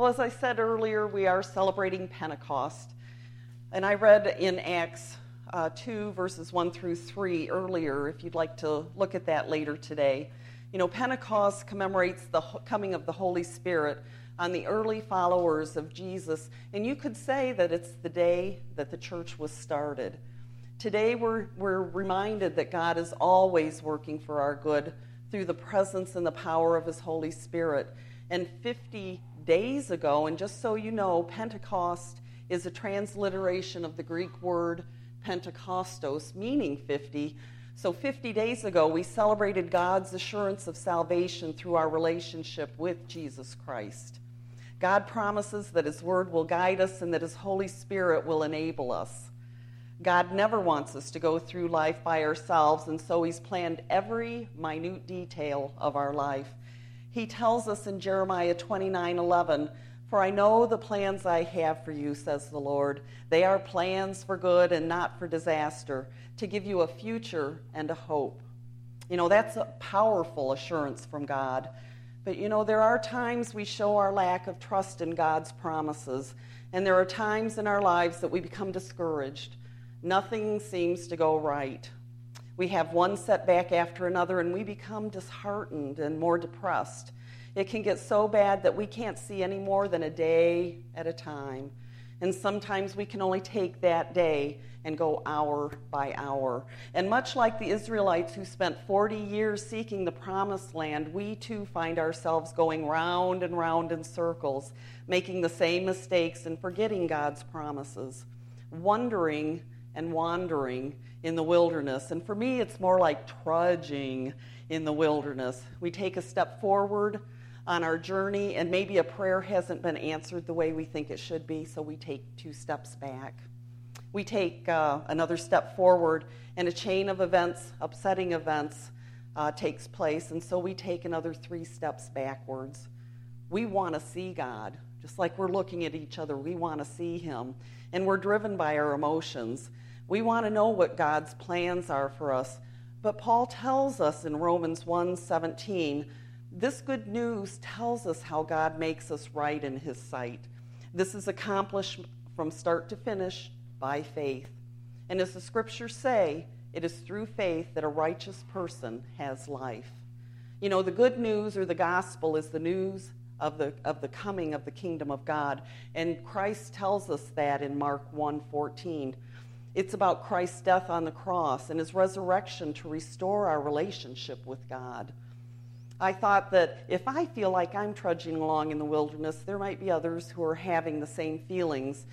Well, as I said earlier, we are celebrating Pentecost. And I read in Acts uh, 2, verses 1 through 3 earlier, if you'd like to look at that later today. You know, Pentecost commemorates the coming of the Holy Spirit on the early followers of Jesus. And you could say that it's the day that the church was started. Today, we're, we're reminded that God is always working for our good through the presence and the power of His Holy Spirit. And 50 days ago, and just so you know, Pentecost is a transliteration of the Greek word Pentecostos, meaning 50. So, 50 days ago, we celebrated God's assurance of salvation through our relationship with Jesus Christ. God promises that His Word will guide us and that His Holy Spirit will enable us. God never wants us to go through life by ourselves, and so He's planned every minute detail of our life. He tells us in Jeremiah 29 11, For I know the plans I have for you, says the Lord. They are plans for good and not for disaster, to give you a future and a hope. You know, that's a powerful assurance from God. But you know, there are times we show our lack of trust in God's promises, and there are times in our lives that we become discouraged. Nothing seems to go right. We have one setback after another, and we become disheartened and more depressed. It can get so bad that we can't see any more than a day at a time. And sometimes we can only take that day and go hour by hour. And much like the Israelites who spent 40 years seeking the promised land, we too find ourselves going round and round in circles, making the same mistakes and forgetting God's promises, wondering and wandering in the wilderness. And for me, it's more like trudging in the wilderness. We take a step forward on our journey, and maybe a prayer hasn't been answered the way we think it should be, so we take two steps back. We take uh, another step forward, and a chain of events, upsetting events, uh, takes place, and so we take another three steps backwards. We want to see God, just like we're looking at each other, we want to see Him, and we're driven by our emotions. We want to know what God's plans are for us. But Paul tells us in Romans 1:17, this good news tells us how God makes us right in his sight. This is accomplished from start to finish by faith. And as the scriptures say, it is through faith that a righteous person has life. You know, the good news or the gospel is the news of the, of the coming of the kingdom of God. And Christ tells us that in Mark 1:14. It's about Christ's death on the cross and his resurrection to restore our relationship with God. I thought that if I feel like I'm trudging along in the wilderness, there might be others who are having the same feelings.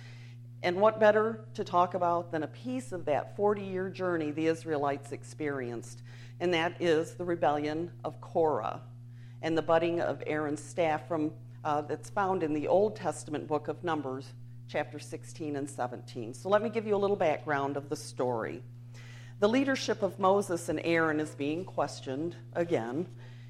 And what better to talk about than a piece of that 40 year journey the Israelites experienced? And that is the rebellion of Korah and the budding of Aaron's staff from, uh, that's found in the Old Testament book of Numbers, chapter 16 and 17. So let me give you a little background of the story. The leadership of Moses and Aaron is being questioned again.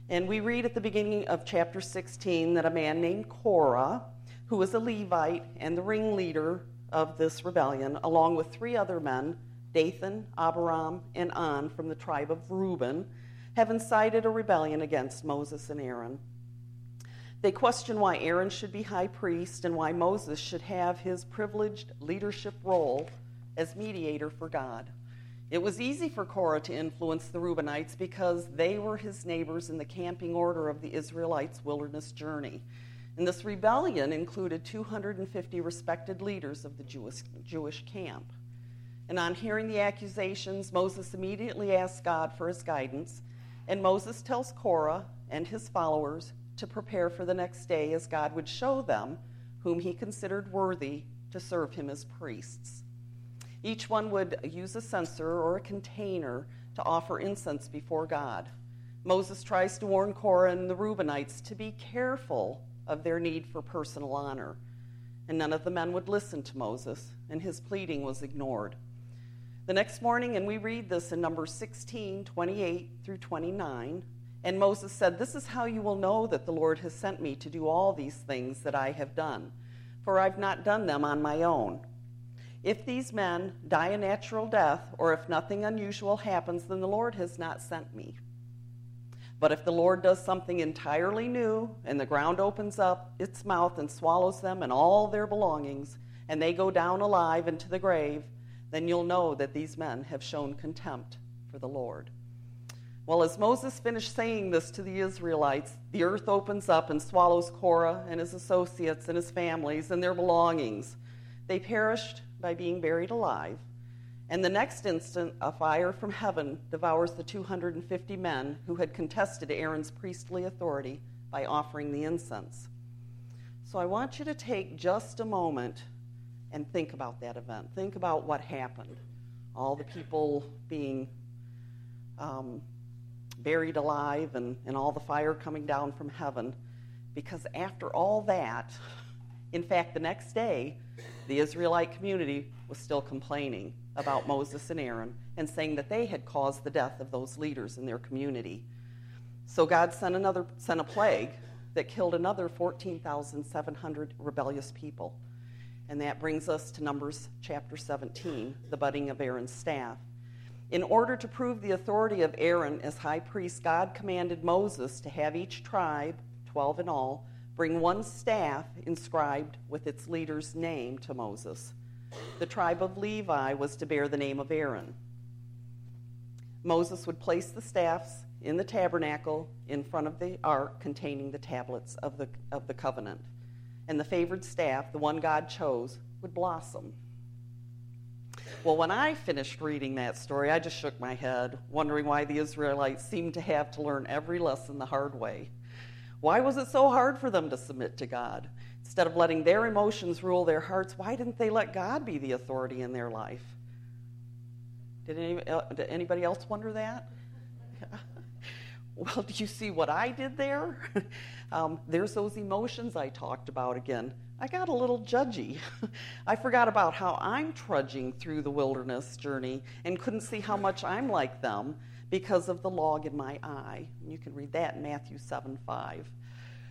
And we read at the beginning of chapter 16 that a man named Korah, who was a Levite and the ringleader of this rebellion, along with three other men, Dathan, Abiram, and On from the tribe of Reuben, have incited a rebellion against Moses and Aaron. They question why Aaron should be high priest and why Moses should have his privileged leadership role as mediator for God. It was easy for Korah to influence the Reubenites because they were his neighbors in the camping order of the Israelites' wilderness journey. And this rebellion included 250 respected leaders of the Jewish, Jewish camp. And on hearing the accusations, Moses immediately asked God for his guidance. And Moses tells Korah and his followers to prepare for the next day as God would show them whom he considered worthy to serve him as priests. Each one would use a censer or a container to offer incense before God. Moses tries to warn Korah and the Reubenites to be careful of their need for personal honor. And none of the men would listen to Moses, and his pleading was ignored. The next morning, and we read this in Numbers 16, 28 through 29, and Moses said, This is how you will know that the Lord has sent me to do all these things that I have done, for I've not done them on my own. If these men die a natural death, or if nothing unusual happens, then the Lord has not sent me. But if the Lord does something entirely new and the ground opens up its mouth and swallows them and all their belongings, and they go down alive into the grave, then you'll know that these men have shown contempt for the Lord. Well, as Moses finished saying this to the Israelites, the earth opens up and swallows Korah and his associates and his families and their belongings. They perished by being buried alive. And the next instant, a fire from heaven devours the 250 men who had contested Aaron's priestly authority by offering the incense. So I want you to take just a moment and think about that event. Think about what happened. All the people being um, buried alive and, and all the fire coming down from heaven. Because after all that, in fact, the next day, the Israelite community was still complaining about Moses and Aaron and saying that they had caused the death of those leaders in their community. So God sent another sent a plague that killed another 14,700 rebellious people. And that brings us to Numbers chapter 17, the budding of Aaron's staff. In order to prove the authority of Aaron as high priest, God commanded Moses to have each tribe, 12 in all, bring one staff inscribed with its leader's name to Moses. The tribe of Levi was to bear the name of Aaron. Moses would place the staffs in the tabernacle in front of the ark containing the tablets of the, of the covenant. And the favored staff, the one God chose, would blossom well, when I finished reading that story, I just shook my head, wondering why the Israelites seemed to have to learn every lesson the hard way. Why was it so hard for them to submit to God? Instead of letting their emotions rule their hearts, why didn't they let God be the authority in their life? Did, any, did anybody else wonder that? well, do you see what I did there? um, there's those emotions I talked about again. I got a little judgy. I forgot about how I'm trudging through the wilderness journey and couldn't see how much I'm like them because of the log in my eye. You can read that in Matthew 7 5.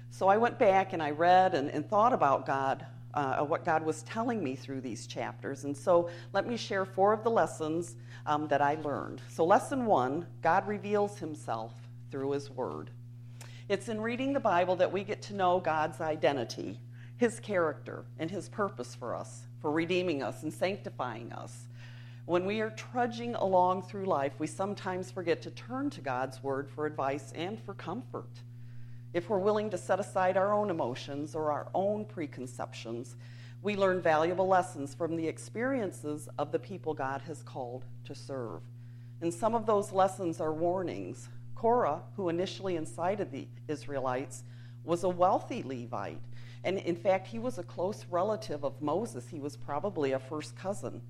So I went back and I read and, and thought about God, uh, what God was telling me through these chapters. And so let me share four of the lessons um, that I learned. So, lesson one God reveals himself through his word. It's in reading the Bible that we get to know God's identity his character and his purpose for us, for redeeming us and sanctifying us. When we are trudging along through life, we sometimes forget to turn to God's word for advice and for comfort. If we're willing to set aside our own emotions or our own preconceptions, we learn valuable lessons from the experiences of the people God has called to serve. And some of those lessons are warnings. Korah, who initially incited the Israelites, was a wealthy Levite and in fact, he was a close relative of Moses. He was probably a first cousin.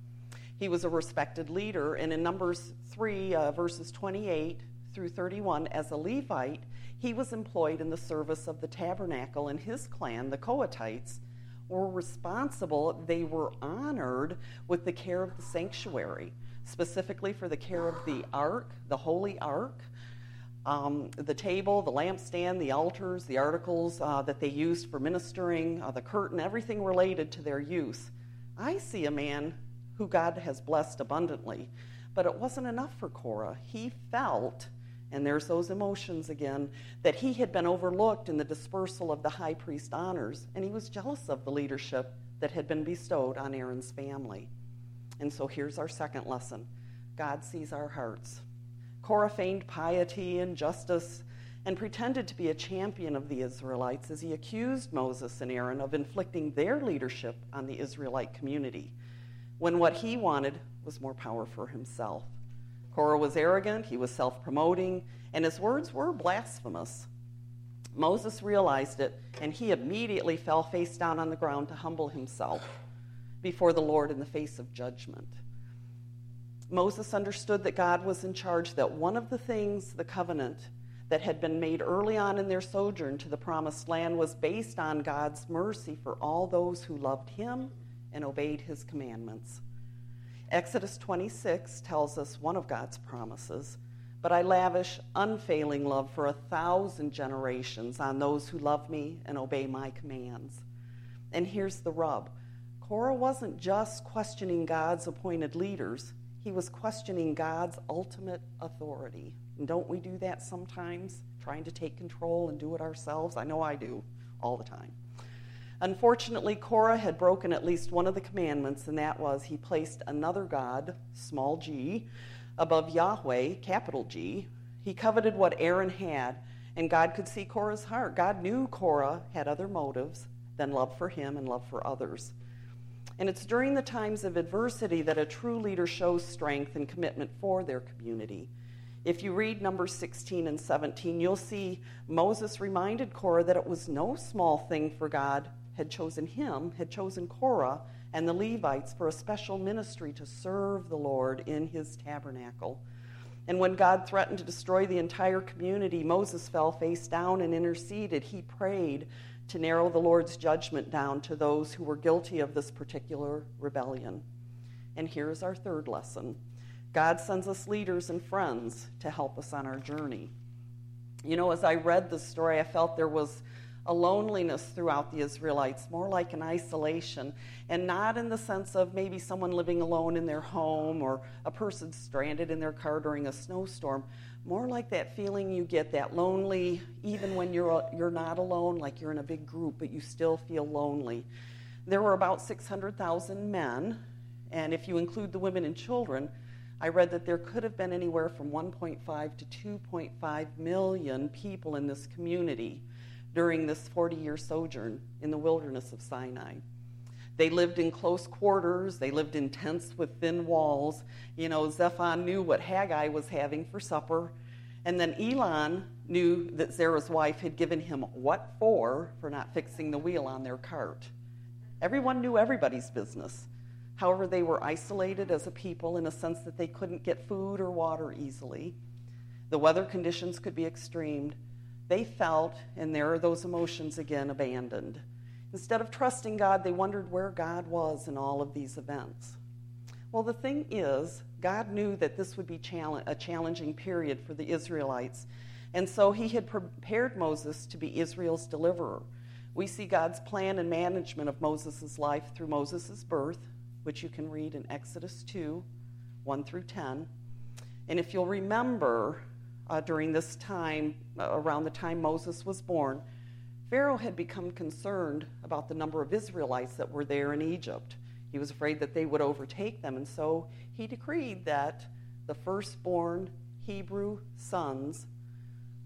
He was a respected leader. And in Numbers 3, uh, verses 28 through 31, as a Levite, he was employed in the service of the tabernacle, and his clan, the Kohathites, were responsible, they were honored with the care of the sanctuary, specifically for the care of the ark, the holy ark, um, the table, the lampstand, the altars, the articles uh, that they used for ministering, uh, the curtain, everything related to their use. I see a man who God has blessed abundantly, but it wasn't enough for Korah. He felt, and there's those emotions again, that he had been overlooked in the dispersal of the high priest honors, and he was jealous of the leadership that had been bestowed on Aaron's family. And so here's our second lesson God sees our hearts. Korah feigned piety and justice and pretended to be a champion of the Israelites as he accused Moses and Aaron of inflicting their leadership on the Israelite community, when what he wanted was more power for himself. Korah was arrogant, he was self promoting, and his words were blasphemous. Moses realized it, and he immediately fell face down on the ground to humble himself before the Lord in the face of judgment. Moses understood that God was in charge, that one of the things, the covenant, that had been made early on in their sojourn to the promised land was based on God's mercy for all those who loved him and obeyed his commandments. Exodus 26 tells us one of God's promises, but I lavish unfailing love for a thousand generations on those who love me and obey my commands. And here's the rub Korah wasn't just questioning God's appointed leaders, he was questioning God's ultimate authority. And don't we do that sometimes, trying to take control and do it ourselves? I know I do all the time. Unfortunately, Korah had broken at least one of the commandments, and that was he placed another God, small g, above Yahweh, capital G. He coveted what Aaron had, and God could see Korah's heart. God knew Korah had other motives than love for him and love for others. And it's during the times of adversity that a true leader shows strength and commitment for their community. If you read Numbers 16 and 17, you'll see Moses reminded Korah that it was no small thing for God had chosen him, had chosen Korah and the Levites for a special ministry to serve the Lord in his tabernacle. And when God threatened to destroy the entire community, Moses fell face down and interceded. He prayed to narrow the Lord's judgment down to those who were guilty of this particular rebellion. And here's our third lesson God sends us leaders and friends to help us on our journey. You know, as I read the story, I felt there was a loneliness throughout the Israelites, more like an isolation, and not in the sense of maybe someone living alone in their home or a person stranded in their car during a snowstorm. More like that feeling you get, that lonely, even when you're, you're not alone, like you're in a big group, but you still feel lonely. There were about 600,000 men, and if you include the women and children, I read that there could have been anywhere from 1.5 to 2.5 million people in this community during this 40 year sojourn in the wilderness of Sinai. They lived in close quarters, they lived in tents with thin walls. You know, Zephon knew what Haggai was having for supper. And then Elon knew that Zerah's wife had given him what for for not fixing the wheel on their cart. Everyone knew everybody's business. However, they were isolated as a people in a sense that they couldn't get food or water easily. The weather conditions could be extreme, they felt, and there are those emotions again, abandoned. Instead of trusting God, they wondered where God was in all of these events. Well, the thing is, God knew that this would be a challenging period for the Israelites, and so he had prepared Moses to be Israel's deliverer. We see God's plan and management of Moses' life through Moses' birth, which you can read in Exodus 2 1 through 10. And if you'll remember, uh, during this time, uh, around the time Moses was born, Pharaoh had become concerned about the number of Israelites that were there in Egypt. He was afraid that they would overtake them, and so he decreed that the firstborn Hebrew sons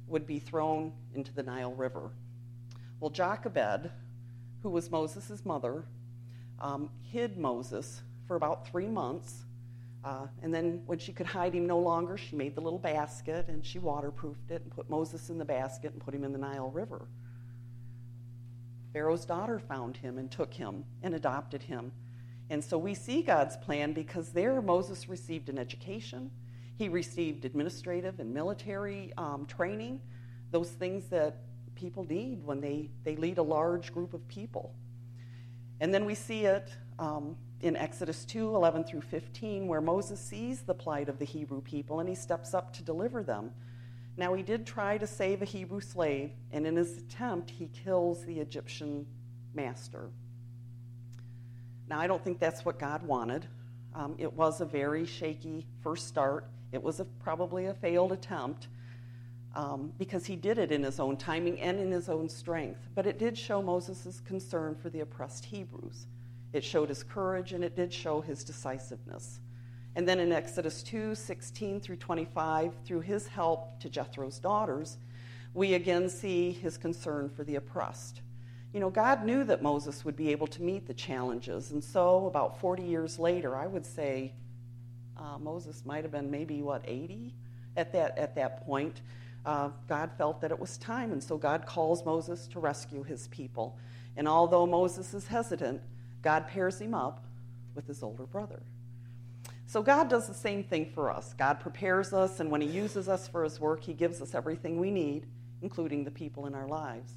would be thrown into the Nile River. Well, Jochebed, who was Moses' mother, um, hid Moses for about three months uh, and then when she could hide him no longer, she made the little basket and she waterproofed it and put Moses in the basket and put him in the Nile River. Pharaoh's daughter found him and took him and adopted him. And so we see God's plan because there Moses received an education. He received administrative and military um, training, those things that people need when they, they lead a large group of people. And then we see it um, in Exodus 2 11 through 15, where Moses sees the plight of the Hebrew people and he steps up to deliver them. Now, he did try to save a Hebrew slave, and in his attempt, he kills the Egyptian master. Now, I don't think that's what God wanted. Um, it was a very shaky first start. It was a, probably a failed attempt um, because he did it in his own timing and in his own strength. But it did show Moses' concern for the oppressed Hebrews. It showed his courage and it did show his decisiveness. And then in Exodus 2 16 through 25, through his help to Jethro's daughters, we again see his concern for the oppressed. You know, God knew that Moses would be able to meet the challenges. And so, about 40 years later, I would say uh, Moses might have been maybe, what, 80 at that, at that point. Uh, God felt that it was time, and so God calls Moses to rescue his people. And although Moses is hesitant, God pairs him up with his older brother. So God does the same thing for us. God prepares us, and when He uses us for His work, He gives us everything we need, including the people in our lives.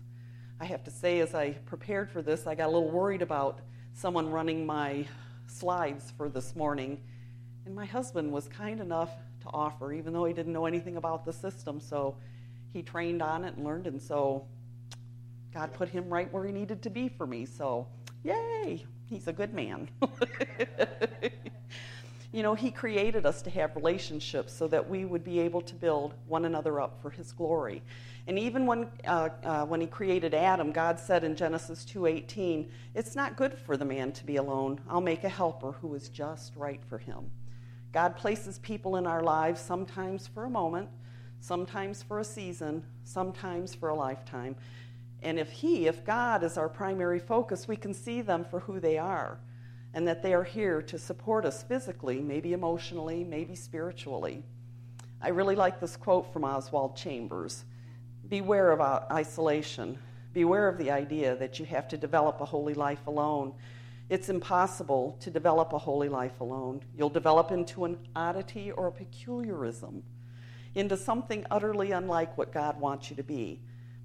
I have to say, as I prepared for this, I got a little worried about someone running my slides for this morning, and my husband was kind enough to offer, even though he didn't know anything about the system. So he trained on it and learned, and so God put him right where he needed to be for me. So, yay! He's a good man. You know, He created us to have relationships so that we would be able to build one another up for His glory. And even when, uh, uh, when He created Adam, God said in Genesis 2:18, "It's not good for the man to be alone. I'll make a helper who is just right for him." God places people in our lives sometimes for a moment, sometimes for a season, sometimes for a lifetime. And if He, if God is our primary focus, we can see them for who they are and that they are here to support us physically, maybe emotionally, maybe spiritually. I really like this quote from Oswald Chambers Beware of isolation. Beware of the idea that you have to develop a holy life alone. It's impossible to develop a holy life alone. You'll develop into an oddity or a peculiarism, into something utterly unlike what God wants you to be.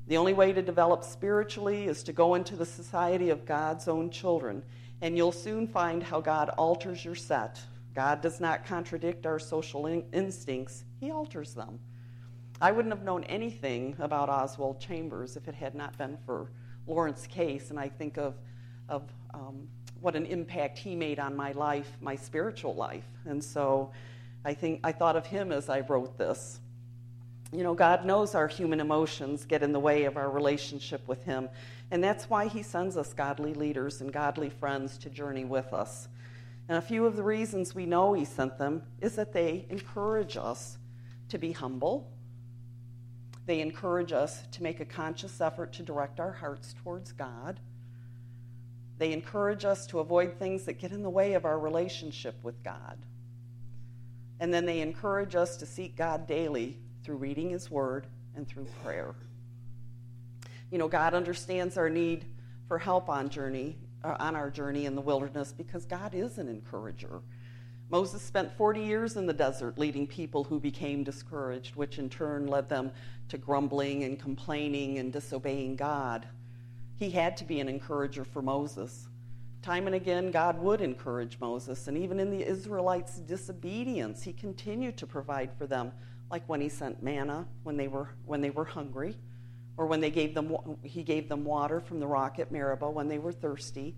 The only way to develop spiritually is to go into the society of God's own children and you'll soon find how God alters your set. God does not contradict our social in- instincts, He alters them. I wouldn't have known anything about Oswald Chambers if it had not been for Lawrence Case, and I think of, of um, what an impact he made on my life, my spiritual life. And so I think I thought of him as I wrote this. You know, God knows our human emotions get in the way of our relationship with Him. And that's why He sends us godly leaders and godly friends to journey with us. And a few of the reasons we know He sent them is that they encourage us to be humble. They encourage us to make a conscious effort to direct our hearts towards God. They encourage us to avoid things that get in the way of our relationship with God. And then they encourage us to seek God daily through reading His Word and through prayer. You know, God understands our need for help on journey uh, on our journey in the wilderness because God is an encourager. Moses spent 40 years in the desert leading people who became discouraged, which in turn led them to grumbling and complaining and disobeying God. He had to be an encourager for Moses. Time and again, God would encourage Moses, and even in the Israelites' disobedience, he continued to provide for them, like when he sent manna when they were, when they were hungry or when they gave them, he gave them water from the rock at Meribah when they were thirsty.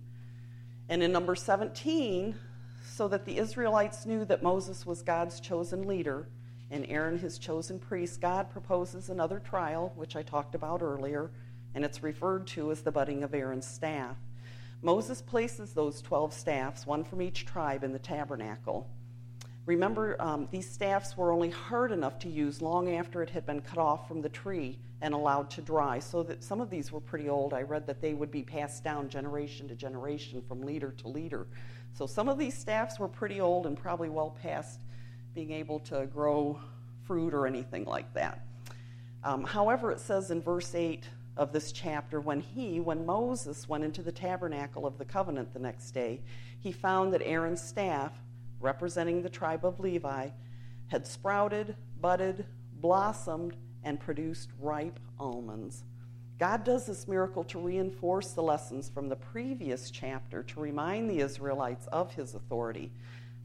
And in number 17, so that the Israelites knew that Moses was God's chosen leader and Aaron his chosen priest, God proposes another trial, which I talked about earlier, and it's referred to as the budding of Aaron's staff. Moses places those 12 staffs, one from each tribe, in the tabernacle. Remember, um, these staffs were only hard enough to use long after it had been cut off from the tree and allowed to dry. So that some of these were pretty old. I read that they would be passed down generation to generation from leader to leader. So some of these staffs were pretty old and probably well past being able to grow fruit or anything like that. Um, however, it says in verse 8 of this chapter when he, when Moses went into the tabernacle of the covenant the next day, he found that Aaron's staff, representing the tribe of Levi, had sprouted, budded, blossomed, and produced ripe almonds. God does this miracle to reinforce the lessons from the previous chapter to remind the Israelites of his authority.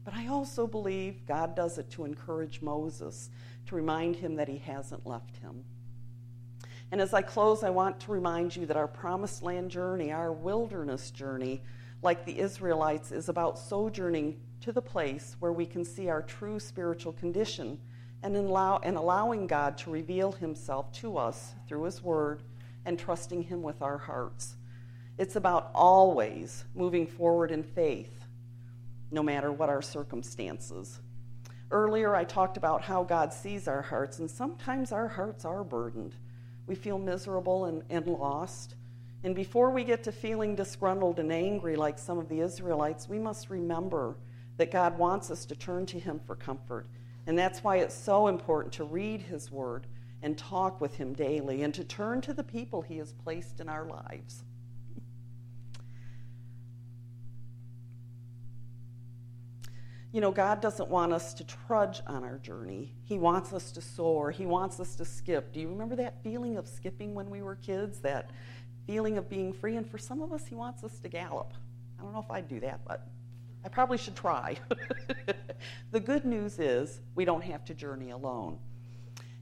But I also believe God does it to encourage Moses, to remind him that he hasn't left him. And as I close, I want to remind you that our promised land journey, our wilderness journey, like the Israelites, is about sojourning to the place where we can see our true spiritual condition and, allow, and allowing God to reveal Himself to us through His Word and trusting Him with our hearts. It's about always moving forward in faith, no matter what our circumstances. Earlier, I talked about how God sees our hearts, and sometimes our hearts are burdened. We feel miserable and, and lost. And before we get to feeling disgruntled and angry like some of the Israelites, we must remember that God wants us to turn to Him for comfort and that's why it's so important to read His Word and talk with Him daily and to turn to the people He has placed in our lives. You know, God doesn't want us to trudge on our journey. He wants us to soar. He wants us to skip. Do you remember that feeling of skipping when we were kids? That feeling of being free? And for some of us, He wants us to gallop. I don't know if I'd do that, but I probably should try. the good news is we don't have to journey alone.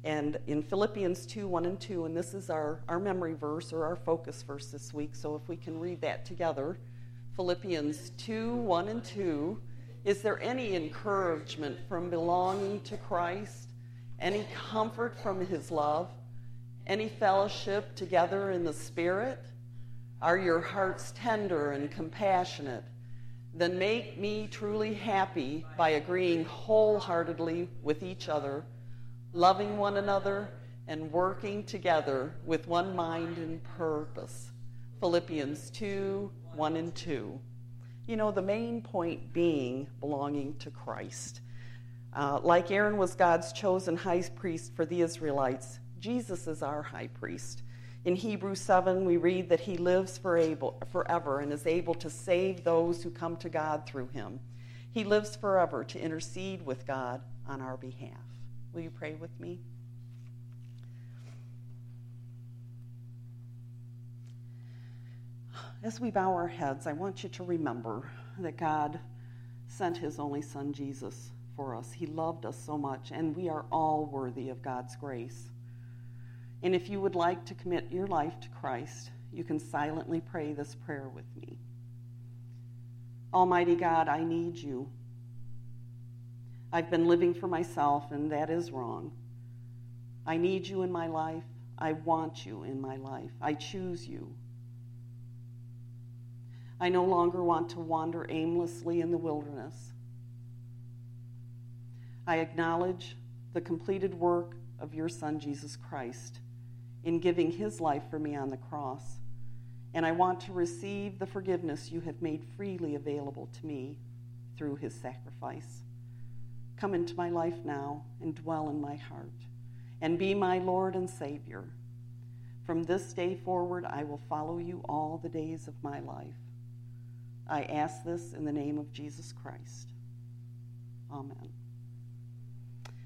And in Philippians 2 1 and 2, and this is our, our memory verse or our focus verse this week, so if we can read that together Philippians 2 1 and 2, Is there any encouragement from belonging to Christ? Any comfort from his love? Any fellowship together in the Spirit? Are your hearts tender and compassionate? Then make me truly happy by agreeing wholeheartedly with each other, loving one another, and working together with one mind and purpose. Philippians 2 1 and 2. You know, the main point being belonging to Christ. Uh, like Aaron was God's chosen high priest for the Israelites, Jesus is our high priest. In Hebrews 7, we read that he lives for able, forever and is able to save those who come to God through him. He lives forever to intercede with God on our behalf. Will you pray with me? As we bow our heads, I want you to remember that God sent his only son, Jesus, for us. He loved us so much, and we are all worthy of God's grace. And if you would like to commit your life to Christ, you can silently pray this prayer with me. Almighty God, I need you. I've been living for myself, and that is wrong. I need you in my life. I want you in my life. I choose you. I no longer want to wander aimlessly in the wilderness. I acknowledge the completed work of your Son, Jesus Christ, in giving his life for me on the cross. And I want to receive the forgiveness you have made freely available to me through his sacrifice. Come into my life now and dwell in my heart, and be my Lord and Savior. From this day forward, I will follow you all the days of my life. I ask this in the name of Jesus Christ. Amen.